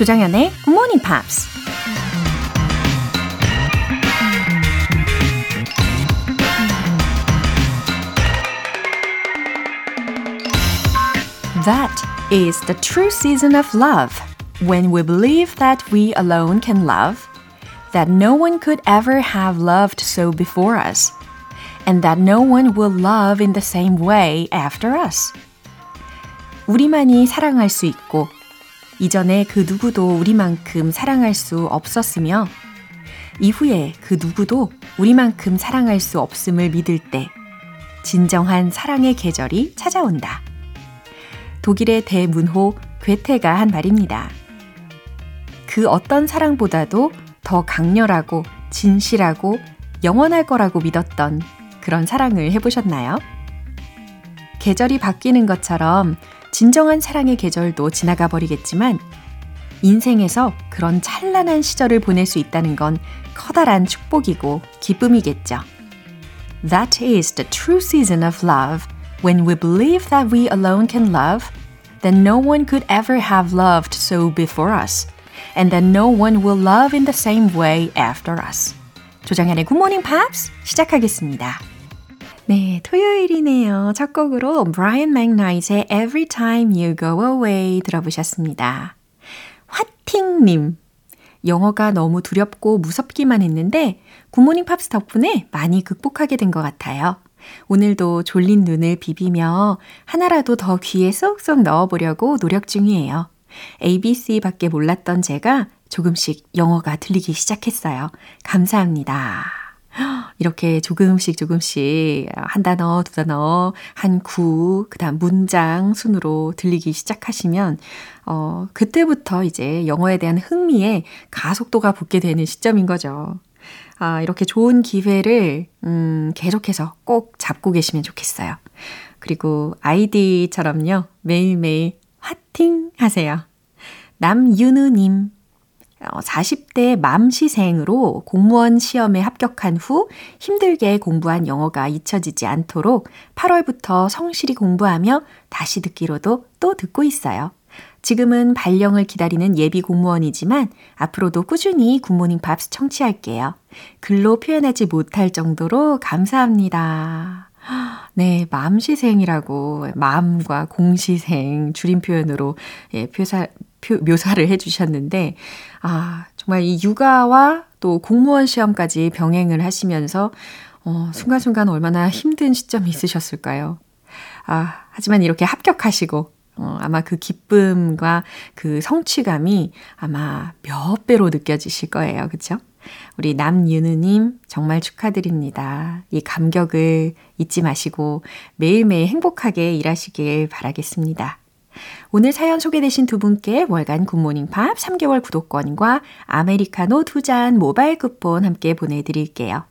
조장현의 Good Morning Pops. That is the true season of love. When we believe that we alone can love, that no one could ever have loved so before us, and that no one will love in the same way after us. 우리만이 사랑할 수 있고, 이전에 그 누구도 우리만큼 사랑할 수 없었으며, 이후에 그 누구도 우리만큼 사랑할 수 없음을 믿을 때, 진정한 사랑의 계절이 찾아온다. 독일의 대문호 괴테가 한 말입니다. 그 어떤 사랑보다도 더 강렬하고 진실하고 영원할 거라고 믿었던 그런 사랑을 해보셨나요? 계절이 바뀌는 것처럼 진정한 사랑의 계절도 지나가 버리겠지만 인생에서 그런 찬란한 시절을 보낼 수 있다는 건 커다란 축복이고 기쁨이겠죠. That is the true season of love. When we believe that we alone can love, then no one could ever have loved so before us, and then no one will love in the same way after us. 조정현의 Good Morning Pops 시작하겠습니다. 네, 토요일이네요. 첫 곡으로 Brian McKnight의 Every Time You Go Away 들어보셨습니다. 화팅님. 영어가 너무 두렵고 무섭기만 했는데 Good Morning Pops 덕분에 많이 극복하게 된 것 같아요. 오늘도 졸린 눈을 비비며 하나라도 더 귀에 쏙쏙 넣어보려고 노력 중이에요. ABC 밖에 몰랐던 제가 조금씩 영어가 들리기 시작했어요. 감사합니다. 이렇게 조금씩 조금씩 한 단어, 두 단어, 한 구, 그 다음 문장 순으로 들리기 시작하시면, 어, 그때부터 이제 영어에 대한 흥미에 가속도가 붙게 되는 시점인 거죠. 아, 이렇게 좋은 기회를, 음, 계속해서 꼭 잡고 계시면 좋겠어요. 그리고 아이디처럼요, 매일매일 화팅 하세요. 남윤우님, 40대 맘시생으로 공무원 시험에 합격한 후 힘들게 공부한 영어가 잊혀지지 않도록 8월부터 성실히 공부하며 다시 듣기로도 또 듣고 있어요. 지금은 발령을 기다리는 예비 공무원이지만 앞으로도 꾸준히 Good Morning Pops 청취할게요. 글로 표현하지 못할 정도로 감사합니다. 네, 맘시생이라고 마음과 공시생 줄임 표현으로 예, 표사, 표, 묘사를 해주셨는데, 아, 정말 이 육아와 또 공무원 시험까지 병행을 하시면서, 어, 순간순간 얼마나 힘든 시점이 있으셨을까요? 아, 하지만 이렇게 합격하시고, 어, 아마 그 기쁨과 그 성취감이 아마 몇 배로 느껴지실 거예요. 그쵸? 우리 남윤우님 정말 축하드립니다. 이 감격을 잊지 마시고 매일매일 행복하게 일하시길 바라겠습니다. 오늘 사연 소개되신 두 분께 월간 굿모닝 팝 3개월 구독권과 아메리카노 두 잔 모바일 쿠폰 함께 보내드릴게요.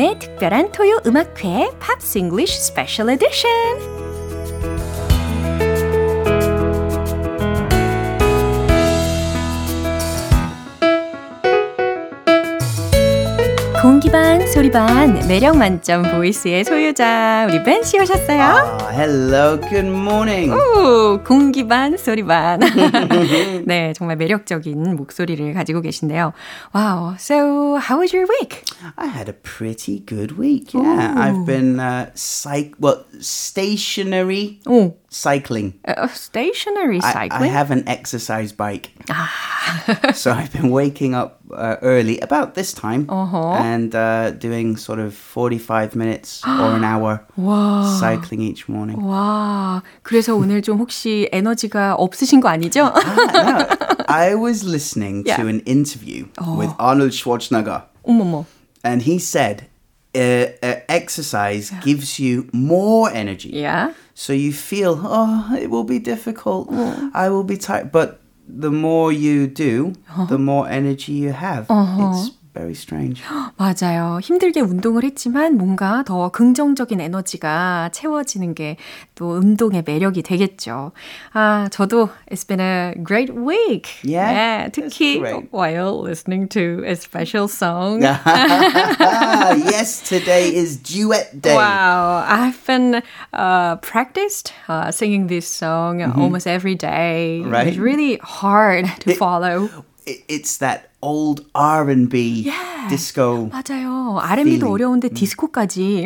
GMP만의 특별한 토요 음악회 팝스 잉글리쉬 스페셜 에디션 공기반 소리 반 매력 만점 보이스의 소유자 우리 벤 씨 오셨어요. Oh, hello, good morning. 오, 공기 반 소리 반. 네, 정말 매력적인 목소리를 가지고 계신데요. Wow. So, how was your week? I had a pretty good week. Yeah, I've been uh, psych well stationary 오, cycling. uh, stationary I, cycling. I have an exercise bike. so I've been waking up uh, early about this time and uh, doing sort of 45 minutes or an hour cycling each morning. 와, 그래서 오늘 좀 혹시 에너지가 없으신 거 아니죠? no, I was listening Yeah. to an interview with Arnold Schwarzenegger. 어머머. And he said, uh, uh, exercise gives you more energy. Yeah. So you feel, oh, it will be difficult. Oh. I will be tired. But the more you do, uh-huh. the more energy you have. Uh-huh. It's very strange. 맞아요. 힘들게 운동을 했지만 뭔가 더 긍정적인 에너지가 채워지는 게 또 운동의 매력이 되겠죠. 아, 저도 It's been a great week. Yeah, 네, that's 특히 great. while listening to a special song. yes, today is duet day. Wow, I've been uh, practiced uh, singing this song almost every day. Right. It's really hard to It- follow. It- It's that old R&B Yeah. disco. 맞아요. R&B도 feeling. 어려운데 디스코까지.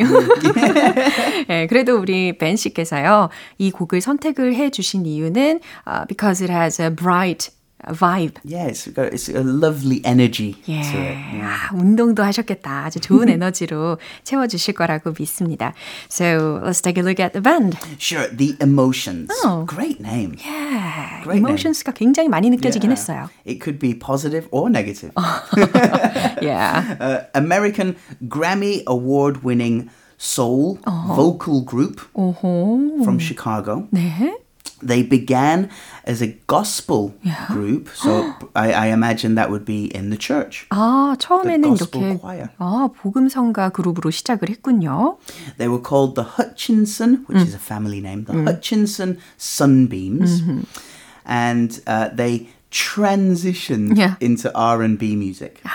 예, 그래도 우리 벤 씨께서요. 이 곡을 선택을 해 주신 이유는 uh, because it has a bright vibe. Yeah, it's got it's a lovely energy 예. to it. Yeah. 아, 운동도 하셨겠다. 아주 좋은 에너지로 채워 주실 거라고 믿습니다. So, let's take a look at the band. Sure, the emotions. Oh. Great name. 예. Great name. emotions가 굉장히 많이 느껴지긴 Yeah. 했어요. It could be positive or negative. Yeah. uh, American Grammy Award winning soul vocal group from Chicago. 네. They began as a gospel group, so I, I imagine that would be in the church. 아, 처음에는 The gospel 이렇게 choir. 아, 복음성가 그룹으로 시작을 했군요. They were called the Hutchinson, which is a family name, the Hutchinson Sunbeams, and uh, they transitioned Yeah. into R&B music. The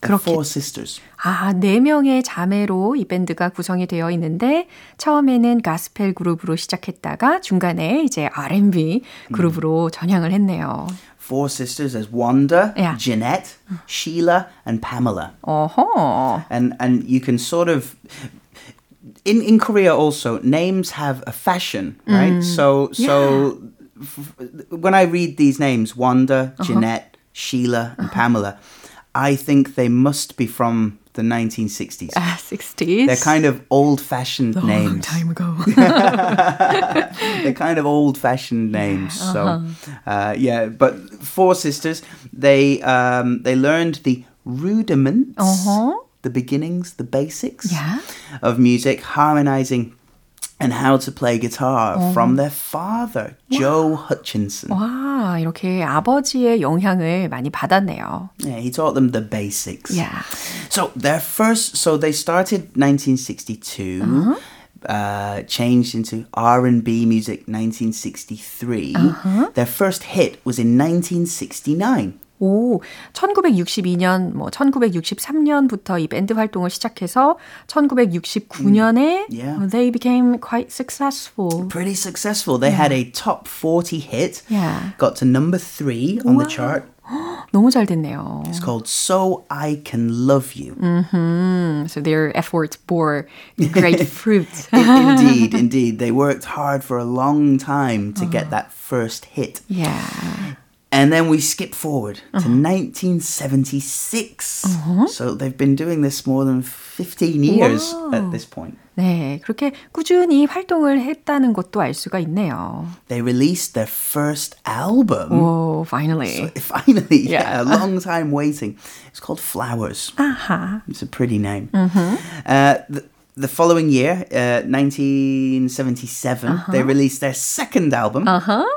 그렇게 Four Sisters. 아, 네 명의 자매로 이 밴드가 구성이 되어 있는데 처음에는 가스펠 그룹으로 시작했다가 중간에 이제 R&B 그룹으로 전향을 했네요. Four sisters as Wanda, Yeah. Jeanette, Sheila, and Pamela. 어허. And and you can sort of in in Korea also names have a fashion, right? So so f- when I read these names, Wanda, Jeanette, Sheila, and Pamela, I think they must be from the 1960s. 아, 60s. They're kind of old-fashioned long names. Long time ago. They're kind of old-fashioned names. So, uh, yeah. But four sisters, they um, they learned the rudiments, Uh-huh. the beginnings, the basics Yeah. of music, harmonizing, and how to play guitar Uh-huh. from their father, Joe Hutchinson. 와, 이렇게 아버지의 영향을 많이 받았네요. Yeah, he taught them the basics. Yeah. So their first, so they started 1962. Uh-huh. Uh, changed into R&B music 1963. Uh-huh. Their first hit was in 1969. 오, 1962년, 뭐 1963년부터 이 밴드 활동을 시작해서 1969년에 Yeah. they became quite successful. Pretty successful. They had a top 40 hit. Yeah. Got to number three on the chart. 너무 잘 됐네요. It's called So I Can Love You. Mm, so their efforts bore great fruit. indeed, indeed. They worked hard for a long time to get that first hit. yeah. And then we skip forward to 1976. So they've been doing this more than 15 years at this point. 네, 그렇게 꾸준히 활동을 했다는 것도 알 수가 있네요. They released their first album. 오, finally. Finally, yeah. Yeah. a long time waiting. It's called Flowers. 아하. It's a pretty name. Uh, the, the following year, uh, 1977, they released their second album.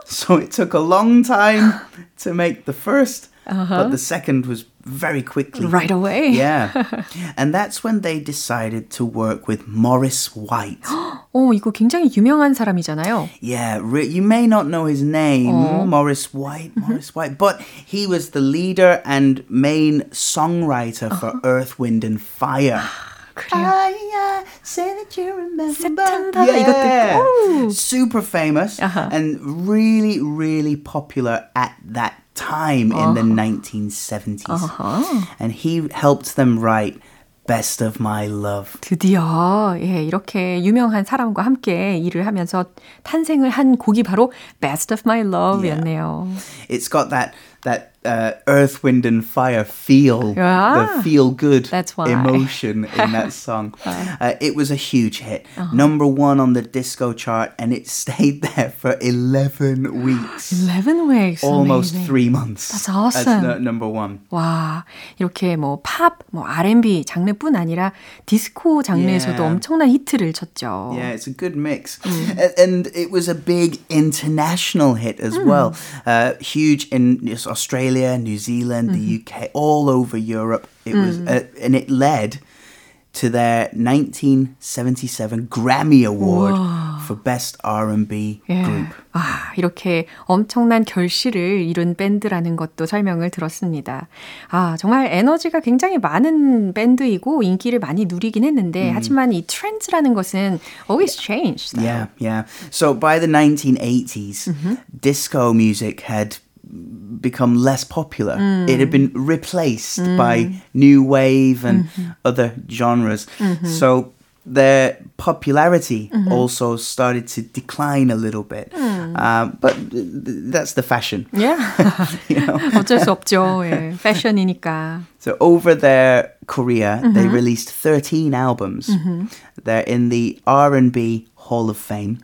So it took a long time to make the 1st but the second was very quickly. Right away. Yeah. and that's when they decided to work with Morris White. 어, 이거 굉장히 유명한 사람이잖아요. Yeah, you may not know his name, oh. Morris White, Morris White, but he was the leader and main songwriter uh-huh. for Earth, Wind and Fire. 그래요. I, say that you remember. September. Yeah. 이것도 super famous uh-huh. and really, really popular at that time uh-huh. in the 1970s. Uh-huh. And he helped them write Best of My Love. 드디어 예, 이렇게 유명한 사람과 함께 일을 하면서 탄생을 한 곡이 바로 Best of My Love였네요. Yeah. It's got that that uh, earth, wind, and fire feel, yeah. the feel good emotion in that song. uh, it was a huge hit, uh-huh. number one on the disco chart, and it stayed there for 11 weeks. 11 weeks. Almost amazing. three months. That's awesome. That's number one. 와, 이렇게 뭐 팝, 뭐 R&B 장르뿐 아니라 디스코 장르에서도 yeah. 엄청난 히트를 쳤죠. Yeah, it's a good mix. Mm. And it was a big international hit as mm. well. Uh, huge in Australia, New Zealand, mm-hmm. the UK, all over Europe. It mm. was, uh, and it led to their 1977 Grammy Award 우와. for Best R&B 예. Group. 아, 이렇게 엄청난 결실을 이룬 밴드라는 것도 설명을 들었습니다. 아, 정말 에너지가 굉장히 많은 밴드이고 인기를 많이 누리긴 했는데 음. 하지만 이 트렌드라는 것은 always changed. Though. Yeah, yeah. So by the 1980s, mm-hmm. disco music had become less popular. Mm. It had been replaced mm. by new wave and mm-hmm. other genres. Mm-hmm. So their popularity mm-hmm. also started to decline a little bit. Mm. Um, but that's the fashion. Yeah. you know? 어쩔 수 없죠. 예. 패션이니까. So over their career, mm-hmm. they released 13 albums. Mm-hmm. They're in the R&B Hall of Fame.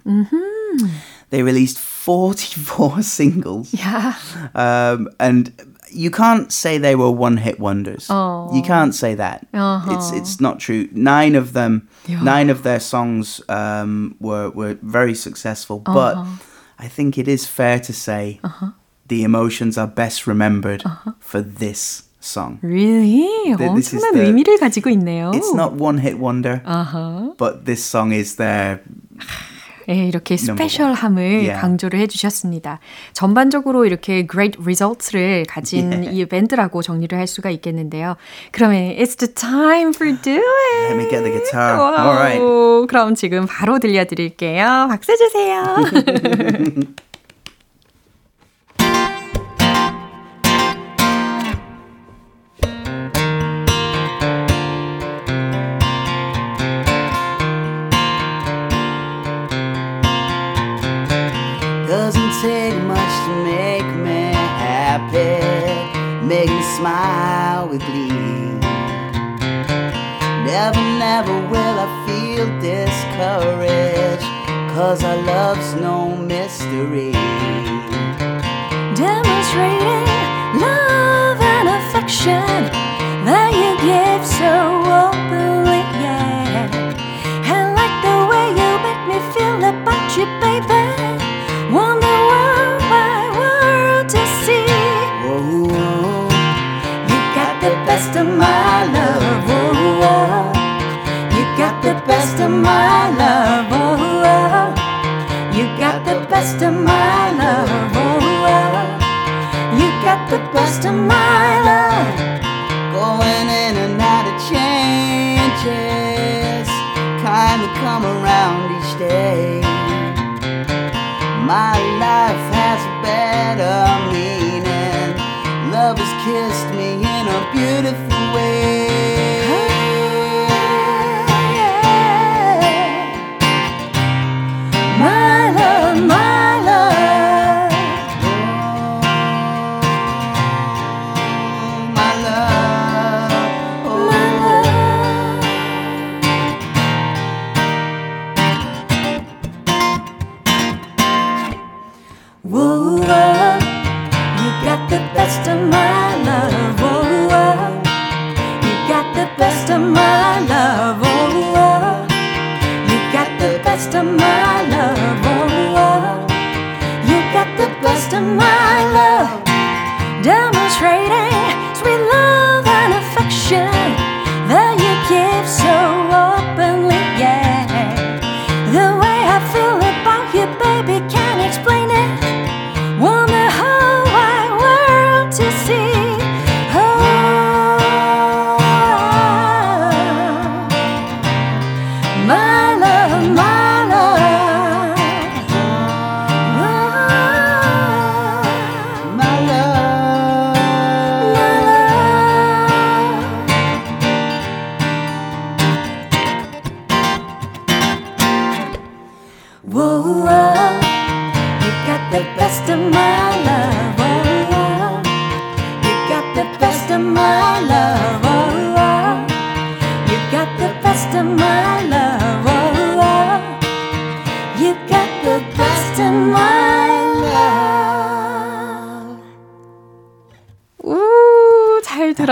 Mm-hmm. They released 44 singles. Yeah. Um, and you can't say they were one hit wonders. Oh. You can't say that. Uh-huh. It's it's not true. Nine of them, yeah. nine of their songs um, were were very successful. Uh-huh. But I think it is fair to say uh-huh. the emotions are best remembered uh-huh. for this song. Really? The, 엄청난 the, 의미를 가지고 있네요. It's not one hit wonder. Uh-huh. But this song is their 예, 이렇게 스페셜함을 yeah. 강조를 해주셨습니다. 전반적으로 이렇게 great results를 가진 yeah. 이 밴드라고 정리를 할 수가 있겠는데요. 그러면 it's the time for do it. Let me get the guitar. All right. 그럼 지금 바로 들려드릴게요. 박수 주세요. smile with glee. Never, never will I feel discouraged, cause our love's no mystery. Demonstrating love and affection that you give so openly, yeah. And like the way you make me feel about you, baby. Wonder best of my love. Oh, oh. You got the best of my love. Oh, oh. You got the best of my love. Oh, oh. You got the best of my love. Going in and out of changes, kind of come around each day. My life has better. Love has kissed me in a beautiful way.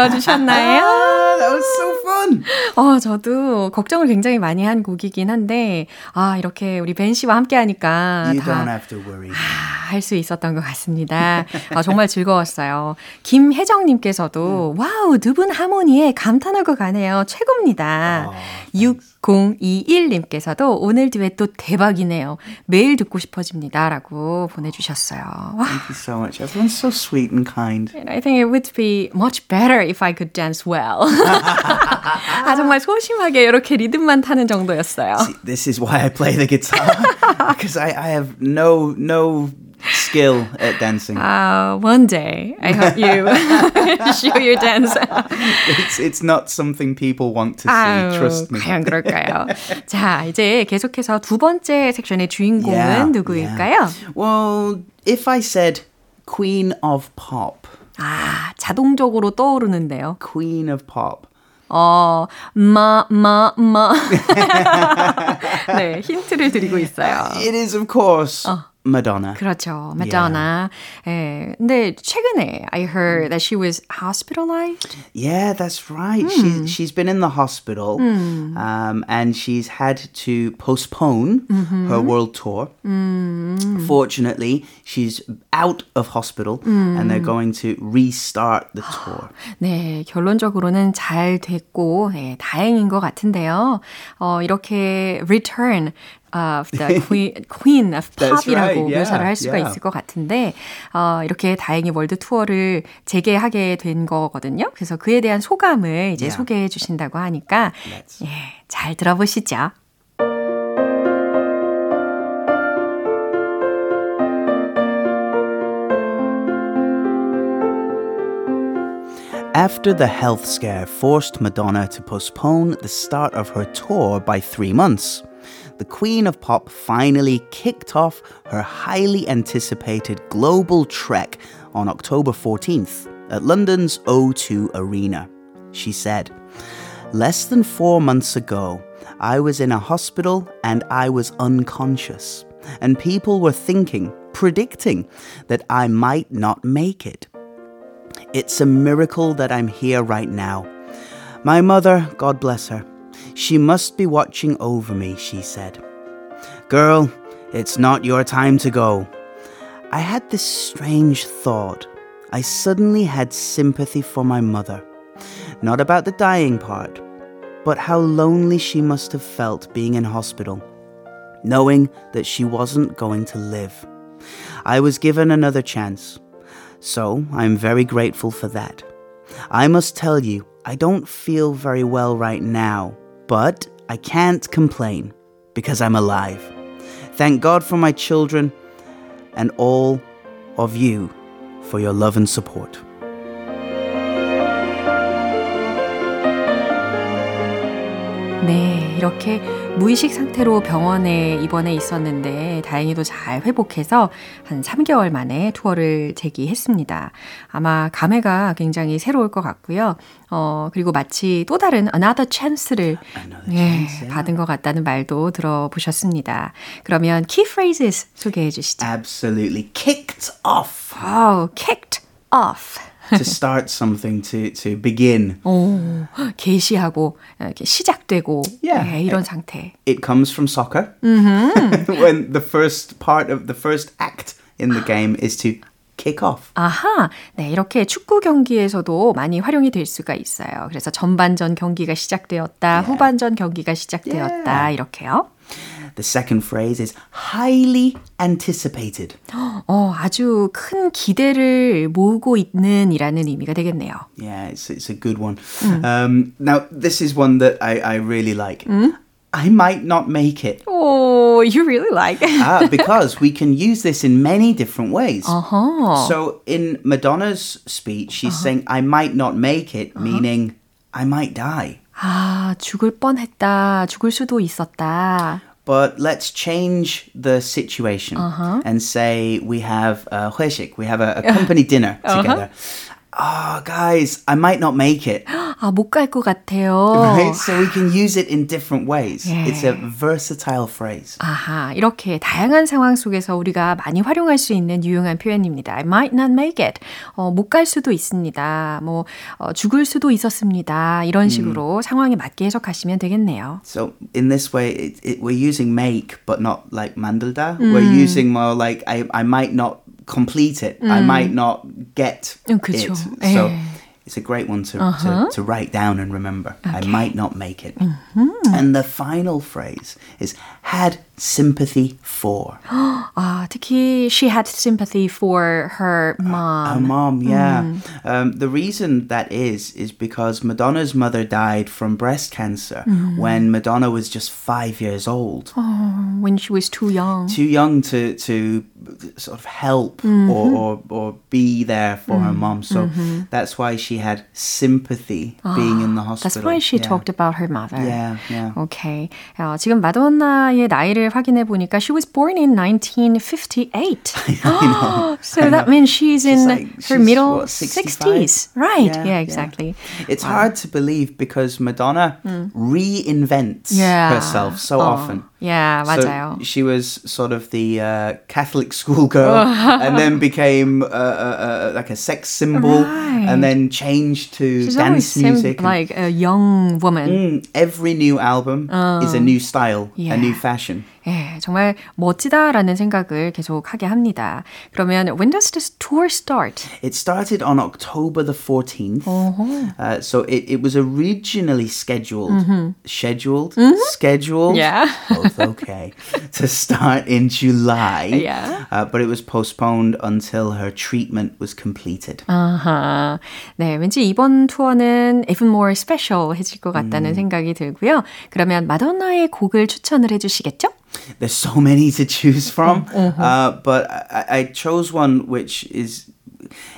들어주셨나요? Ah, that was so fun. 어, 저도 걱정을 굉장히 많이 한 곡이긴 한데, 아, 이렇게 우리 벤 씨와 함께 하니까 You 다 don't have to worry. 할수 있었던 것 같습니다. 아, 정말 즐거웠어요. 김혜정님께서도, 와우, 두 분 하모니에 감탄하고 가네요. 최고입니다. 6021님께서도 오늘 듀엣도 대박이네요. 매일 듣고 싶어집니다. 라고 보내주셨어요. 와. Thank you so much. Everyone's so sweet and kind. And I think it would be much better if I could dance well. 아, 정말 소심하게 이렇게 리듬만 타는 정도였어요. This is why I play the guitar because I, I have no no skill at dancing. Uh, one day, I hope you show your dance. It's it's not something people want to see. 아유, Trust me. 과연 그럴까요? 자, 이제 계속해서 두 번째 섹션의 주인공은 Yeah, 누구일까요? Well, if I said Queen of Pop, 아, 자동적으로 떠오르는데요. Queen of Pop. 어, 마, 마, 마. 네, 힌트를 드리고 있어요. It is of course Madonna. 그렇죠. 마도나. 예. 근데 최근에 I heard that she was hospitalized. Yeah, that's right. She, she's been in the hospital um, and she's had to postpone her world tour. Fortunately, she's out of hospital and they're going to restart the tour. 네, 결론적으로는 잘 됐고, 네, 다행인 것 같은데요. 어, 이렇게 return of the queen, queen of pop이라고 right, 묘사를 할 수가. 있을 것 같은데, 어, 이렇게 다행히 월드 투어를 재개하게 된 거거든요. 그래서 그에 대한 소감을 이제. 소개해 주신다고 하니까. 예, 잘 들어보시죠. After the health scare forced Madonna to postpone the start of her tour by three months, the Queen of Pop finally kicked off her highly anticipated global trek on October 14th at London's O2 Arena. She said, Less than four months ago, I was in a hospital and I was unconscious, and people were thinking, predicting, that I might not make it. It's a miracle that I'm here right now. My mother, God bless her, she must be watching over me, she said. Girl, it's not your time to go. I had this strange thought. I suddenly had sympathy for my mother. Not about the dying part, but how lonely she must have felt being in hospital, knowing that she wasn't going to live. I was given another chance. So I'm very grateful for that. I must tell you, I don't feel very well right now, but I can't complain because I'm alive. Thank God for my children and all of you for your love and support. 네, 이렇게 무의식 상태로 병원에 입원해 있었는데 다행히도 잘 회복해서 한 3개월 만에 투어를 재기했습니다. 아마 감회가 굉장히 새로울 것 같고요. 어, 그리고 마치 또 다른 another chance를 Another 예, yeah. 받은 것 같다는 말도 들어보셨습니다. 그러면 key phrases 소개해 주시죠. Absolutely kicked off Oh, kicked off. To start something to to begin. 오, 개시하고 이렇게 시작되고 Yeah. 네, 이런 상태. It comes from soccer. when the first part of the first act in the game is to kick off. 아하, 네, 이렇게 축구 경기에서도 많이 활용이 될 수가 있어요. 그래서 전반전 경기가 시작되었다, yeah. 후반전 경기가 시작되었다, yeah. 이렇게요. The second phrase is highly anticipated. 어, 아주 큰 기대를 모으고 있는이라는 의미가 되겠네요. Yeah, it's, it's a good one. 음. Um, now, this is one that I, I really like. 음? I might not make it. Oh, you really like it. ah, because we can use this in many different ways. Uh-huh. So in Madonna's speech, she's uh-huh. saying, I might not make it, uh-huh. meaning I might die. 아, 죽을 뻔했다. 죽을 수도 있었다. But let's change the situation uh-huh. and say we have a 회식, we have a, a company dinner together. Uh-huh oh, guys, I might not make it. 아, 못 갈 것 같아요. Right? So we can use it in different ways. 예. It's a versatile phrase. 아하, 이렇게 다양한 상황 속에서 우리가 많이 활용할 수 있는 유용한 표현입니다. I might not make it. 어, 못 갈 수도 있습니다. 뭐, 어, 죽을 수도 있었습니다. 이런 식으로 음. 상황에 맞게 해석하시면 되겠네요. So in this way, it, it, we're using make, but not like 만들다. 음. We're using more like I, I might not complete it. Mm. I might not get 그쵸. it. So it's a great one to, uh-huh. to, to, write down and remember. Okay. I might not make it. Mm-hmm. And the final phrase is had sympathy for. 아, 특히 she had sympathy for her mom. Her mom, yeah. Mm. Um, the reason that is is because Madonna's mother died from breast cancer mm. when Madonna was just five years old. Oh, when she was too young. Too young to to sort of help mm-hmm. or, or, or be there for her mom. So mm-hmm. that's why she had sympathy being in the hospital. That's why she yeah. talked about her mother. Yeah, yeah. Okay. 어, 지금 마돈나의 나이를 확인해 보니까 she was born in 1958. I know. so I that know. means she's, she's in like, her she's middle what, 60s. Right. Yeah, yeah exactly. Yeah. It's wow. hard to believe because Madonna mm. reinvents yeah. herself so oh. often. Yeah, 맞아요. So she was sort of the uh, Catholic schoolgirl and then became uh, uh, like a sex symbol right. and then changed to She's dance music. like a young woman. Mm, every new album is a new style, yeah. a new fashion. 예, 정말 멋지다라는 생각을 계속 하게 합니다. 그러면 when does this tour start? It started on October the 14th. Uh-huh. Uh, so it, it was originally scheduled, mm-hmm. scheduled, mm-hmm. scheduled, yeah. both okay, to start in July. Yeah. Uh, but it was postponed until her treatment was completed. 아하. 네, 왠지 이번 투어는 even more special 해질 것 같다는 음. 생각이 들고요. 그러면 마돈나의 곡을 추천을 해주시겠죠? There's so many to choose from, mm-hmm. uh, but I, I chose one which is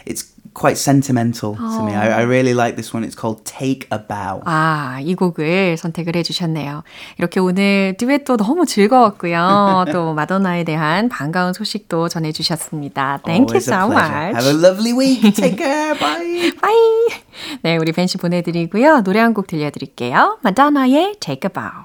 it's quite sentimental to me. I, I really like this one. It's called Take a Bow. 아, 이 곡을 선택을 해주셨네요. 이렇게 오늘 듀엣도 너무 즐거웠고요. 또 마돈나에 대한 반가운 소식도 전해주셨습니다. Thank you so much. Have a lovely week. Take care. Bye. Bye. 네, 우리 벤씨 보내드리고요. 노래 한 곡 들려드릴게요. 마돈나의 Take a Bow.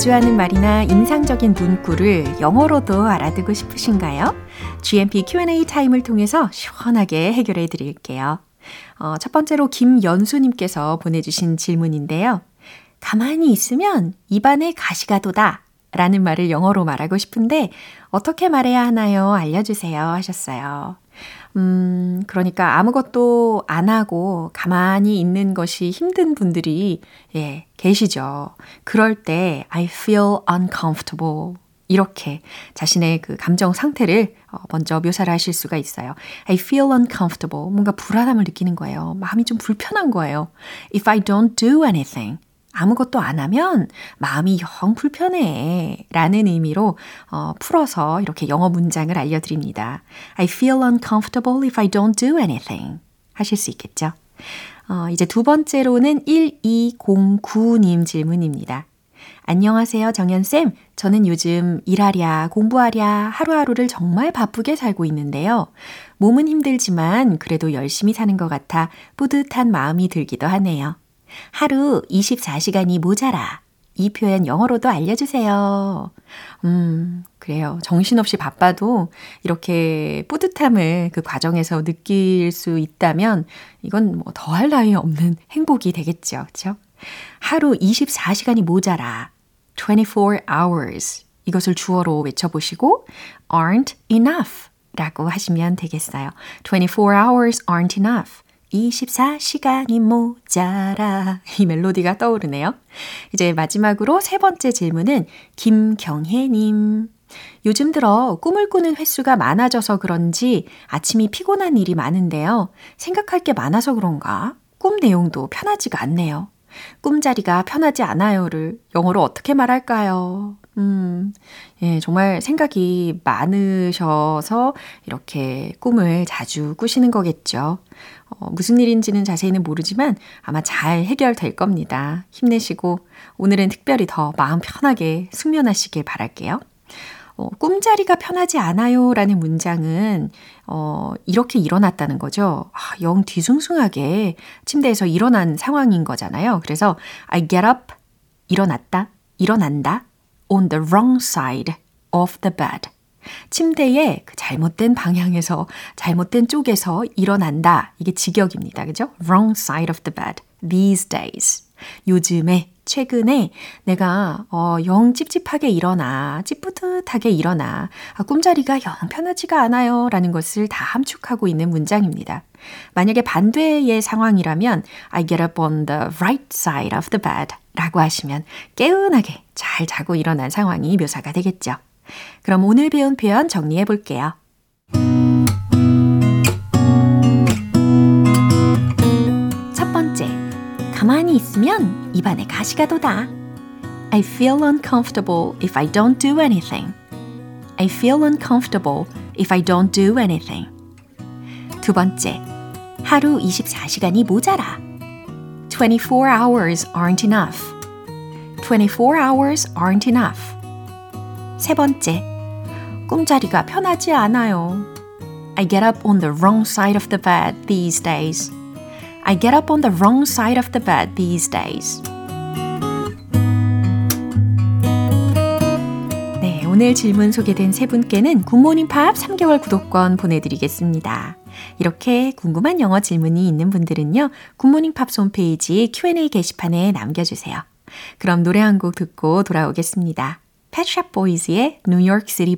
자주 하는 말이나 인상적인 문구를 영어로도 알아두고 싶으신가요? GMP Q&A 타임을 통해서 시원하게 해결해 드릴게요. 어, 첫 번째로 김연수님께서 보내주신 질문인데요. 가만히 있으면 입안에 가시가 돋아 라는 말을 영어로 말하고 싶은데 어떻게 말해야 하나요? 알려주세요 하셨어요. 음, 그러니까 아무것도 안 하고 가만히 있는 것이 힘든 분들이, 예, 계시죠. 그럴 때, I feel uncomfortable. 이렇게 자신의 그 감정 상태를 먼저 묘사를 하실 수가 있어요. I feel uncomfortable. 뭔가 불안함을 느끼는 거예요. 마음이 좀 불편한 거예요. If I don't do anything. 아무것도 안 하면 마음이 영 불편해. 라는 의미로 어, 풀어서 이렇게 영어 문장을 알려드립니다. I feel uncomfortable if I don't do anything. 하실 수 있겠죠? 어, 이제 두 번째로는 1209님 질문입니다. 안녕하세요, 정연쌤. 저는 요즘 일하랴, 공부하랴, 하루하루를 정말 바쁘게 살고 있는데요. 몸은 힘들지만 그래도 열심히 사는 것 같아 뿌듯한 마음이 들기도 하네요. 하루 24시간이 모자라. 이 표현 영어로도 알려주세요. 음, 그래요. 정신없이 바빠도 이렇게 뿌듯함을 그 과정에서 느낄 수 있다면 이건 뭐 더할 나위 없는 행복이 되겠죠. 그렇죠? 하루 24시간이 모자라. 24 hours. 이것을 주어로 외쳐보시고 aren't enough 라고 하시면 되겠어요. 24 hours aren't enough. 24시간이 모자라. 이 멜로디가 떠오르네요. 이제 마지막으로 세 번째 질문은 김경혜님. 요즘 들어 꿈을 꾸는 횟수가 많아져서 그런지 아침이 피곤한 일이 많은데요. 생각할 게 많아서 그런가? 꿈 내용도 편하지가 않네요. 꿈자리가 편하지 않아요를 영어로 어떻게 말할까요? 음, 예, 정말 생각이 많으셔서 이렇게 꿈을 자주 꾸시는 거겠죠. 어, 무슨 일인지는 자세히는 모르지만 아마 잘 해결될 겁니다. 힘내시고 오늘은 특별히 더 마음 편하게 숙면하시길 바랄게요. 어, 꿈자리가 편하지 않아요 라는 문장은 어, 이렇게 일어났다는 거죠. 아, 영 뒤숭숭하게 침대에서 일어난 상황인 거잖아요. 그래서 I get up, 일어났다, 일어난다, on the wrong side of the bed. 침대의 그 잘못된 방향에서, 잘못된 쪽에서 일어난다. 이게 직역입니다. 그죠? wrong side of the bed. these days. 요즘에 최근에 내가 어, 영 찝찝하게 일어나, 찌뿌듯하게 일어나, 아, 꿈자리가 영 편하지가 않아요. 라는 것을 다 함축하고 있는 문장입니다. 만약에 반대의 상황이라면 I get up on the right side of the bed 라고 하시면 깨운하게 잘 자고 일어난 상황이 묘사가 되겠죠. 그럼 오늘 배운 표현 정리해 볼게요. 있으면 입안에 가시가 돋아. I feel uncomfortable if I don't do anything. I feel uncomfortable if I don't do anything. 두 번째, 하루 24시간이 모자라. 24 hours aren't enough. 24 hours aren't enough. 세 번째, 꿈자리가 편하지 않아요. I get up on the wrong side of the bed these days. I get up on the wrong side of the bed these days. 네, 오늘 질문 소개된 세 분께는 굿모닝 팝 3개월 구독권 보내드리겠습니다. 이렇게 궁금한 영어 질문이 있는 분들은요, 굿모닝 팝 홈페이지 Q&A 게시판에 남겨주세요. 그럼 노래 한 곡 듣고 돌아오겠습니다. Shop Boys의 New York City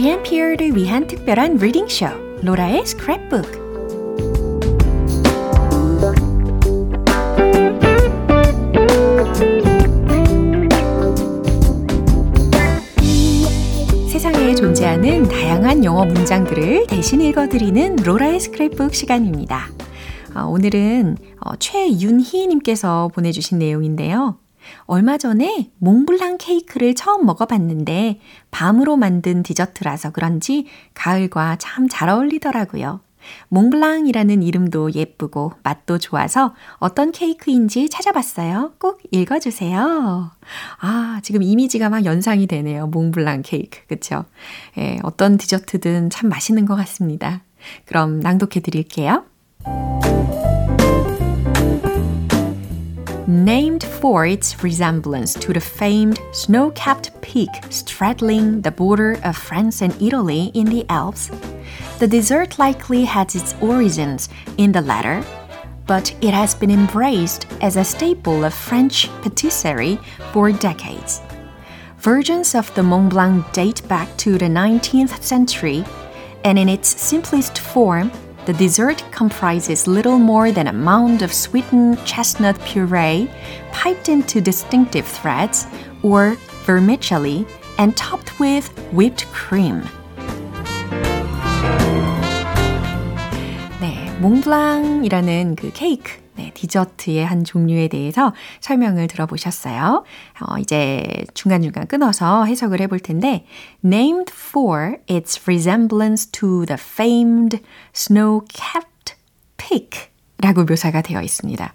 Boy. GMP를 위한 특별한 reading 쇼, 로라의 스크랩북. 세상에 존재하는 다양한 영어 문장들을 대신 읽어드리는 로라의 스크랩북 시간입니다. 어, 오늘은 어, 최윤희님께서 보내주신 내용인데요. 얼마 전에 몽블랑 케이크를 처음 먹어봤는데 밤으로 만든 디저트라서 그런지 가을과 참 잘 어울리더라고요. 몽블랑이라는 이름도 예쁘고 맛도 좋아서 어떤 케이크인지 찾아봤어요. 꼭 읽어주세요. 아, 지금 이미지가 막 연상이 되네요. 몽블랑 케이크. 그쵸? 예, 어떤 디저트든 참 맛있는 것 같습니다. 그럼 낭독해 드릴게요. Named for its resemblance to the famed snow capped peak straddling the border of France and Italy in the Alps. The dessert likely has its origins in the latter, but it has been embraced as a staple of French patisserie for decades. Versions of the Mont Blanc date back to the 19th century, and in its simplest form, The dessert comprises little more than a mound of sweetened chestnut puree piped into distinctive threads or vermicelli and topped with whipped cream. 네, 몽블랑이라는 그 케이크 네, 디저트의 한 종류에 대해서 설명을 들어보셨어요. 어, 이제 중간중간 끊어서 해석을 해볼 텐데, named for its resemblance to the famed snow-capped peak 라고 묘사가 되어 있습니다.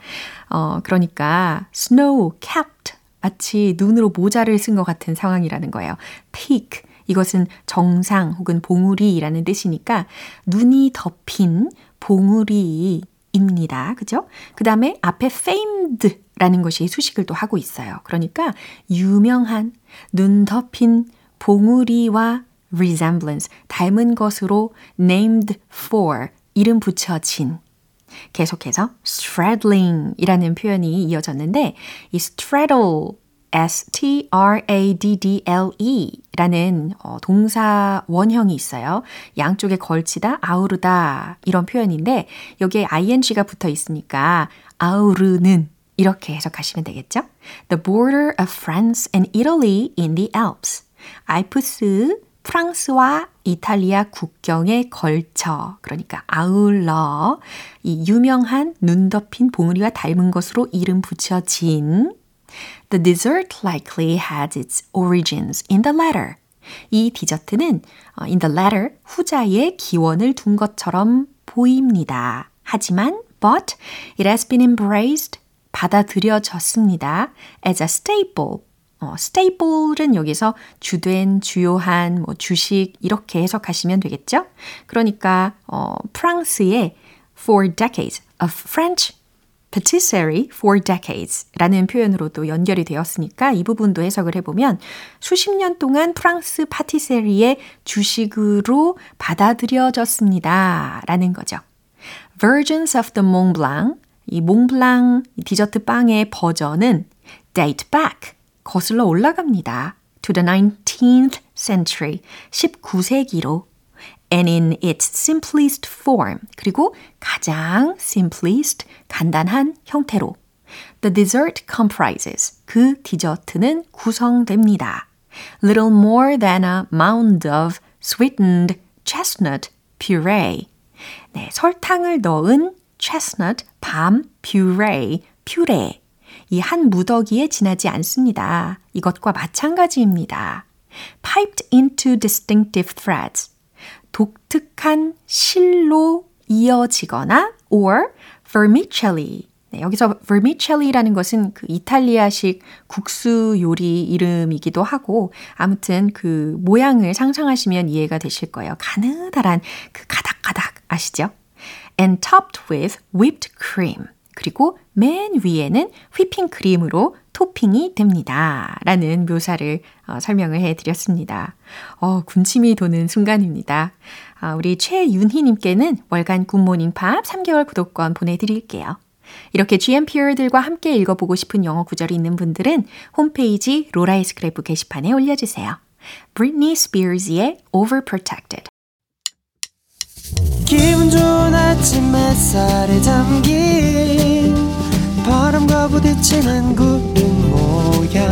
어, 그러니까 snow-capped 마치 눈으로 모자를 쓴 것 같은 상황이라는 거예요. peak 이것은 정상 혹은 봉우리라는 뜻이니까 눈이 덮인 봉우리 입니다. 그죠? 그 다음에 앞에 famed라는 것이 수식을 또 하고 있어요. 그러니까 유명한 눈 덮인 봉우리와 resemblance, 닮은 것으로 named for, 이름 붙여진. 계속해서 straddling 이라는 표현이 이어졌는데, 이 straddle S-T-R-A-D-D-L-E 라는 어, 동사 원형이 있어요. 양쪽에 걸치다, 아우르다 이런 표현인데 여기에 ing가 붙어 있으니까 아우르는 이렇게 해석하시면 되겠죠? The border of France and Italy in the Alps. 알프스 프랑스와 이탈리아 국경에 걸쳐 그러니까 아울러 이 유명한 눈 덮인 봉우리와 닮은 것으로 이름 붙여진 The dessert likely had its origins in the latter. 이 디저트는 in the latter 후자의 기원을 둔 것처럼 보입니다. 하지만 but it has been embraced 받아들여졌습니다. as a staple. 어, staple은 여기서 주된, 주요한, 뭐 주식 이렇게 해석하시면 되겠죠? 그러니까 어, 프랑스의 for decades of French patisserie for decades 라는 표현으로도 연결이 되었으니까 이 부분도 해석을 해보면 수십 년 동안 프랑스 파티세리의 주식으로 받아들여졌습니다. 라는 거죠. Versions of the Mont Blanc, 이 몽블랑 디저트 빵의 버전은 date back, 거슬러 올라갑니다. to the 19th century, 19세기로 and in its simplest form. 그리고 가장 simplest, 간단한 형태로. The dessert comprises. 그 디저트는 구성됩니다. Little more than a mound of sweetened chestnut puree. 네, 설탕을 넣은 chestnut, 밤, puree, 퓨레. 이 한 무더기에 지나지 않습니다. 이것과 마찬가지입니다. Piped into distinctive threads. 독특한 실로 이어지거나 or vermicelli. 네, 여기서 vermicelli라는 것은 그 이탈리아식 국수 요리 이름이기도 하고 아무튼 그 모양을 상상하시면 이해가 되실 거예요. 가느다란 그 가닥가닥 아시죠? And topped with whipped cream. 그리고 맨 위에는 휘핑 크림으로 토핑이 됩니다. 라는 묘사를 어, 설명을 해 드렸습니다. 어, 군침이 도는 순간입니다. 아, 우리 최윤희님께는 월간 굿모닝 팝 3개월 구독권 보내드릴게요. 이렇게 GMPR들과 함께 읽어보고 싶은 영어 구절이 있는 분들은 홈페이지 로라의 스크랩북 게시판에 올려주세요. Britney Spears의 Overprotected 기분 좋은 아침 햇살에 담긴 바람과 부딪히는 구름 모양.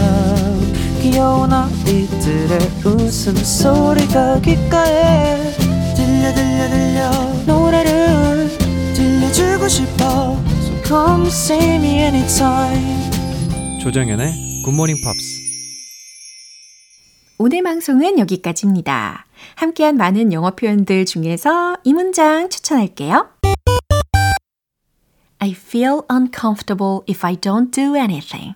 귀여운 아이들의 웃음소리가 귓가에 들려 들려 들려. 노래를 들려주고 싶어. So come see me anytime. 조정연의 굿모닝 팝스 오늘 방송은 여기까지입니다. 함께한 많은 영어 표현들 중에서 이 문장 추천할게요. I feel uncomfortable if I don't do anything.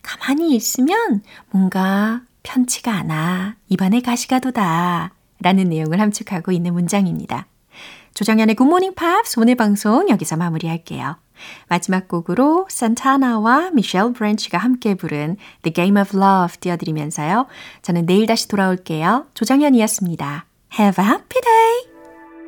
가만히 있으면 뭔가 편치가 않아. 입안에 가시가 돋아. 라는 내용을 함축하고 있는 문장입니다. 조정현의 굿모닝 팝스 오늘 방송 여기서 마무리할게요. 마지막 곡으로 산타나와 미셸 브랜치가 함께 부른 The Game of Love 띄워드리면서요. 저는 내일 다시 돌아올게요. 조정현이었습니다. Have a happy day!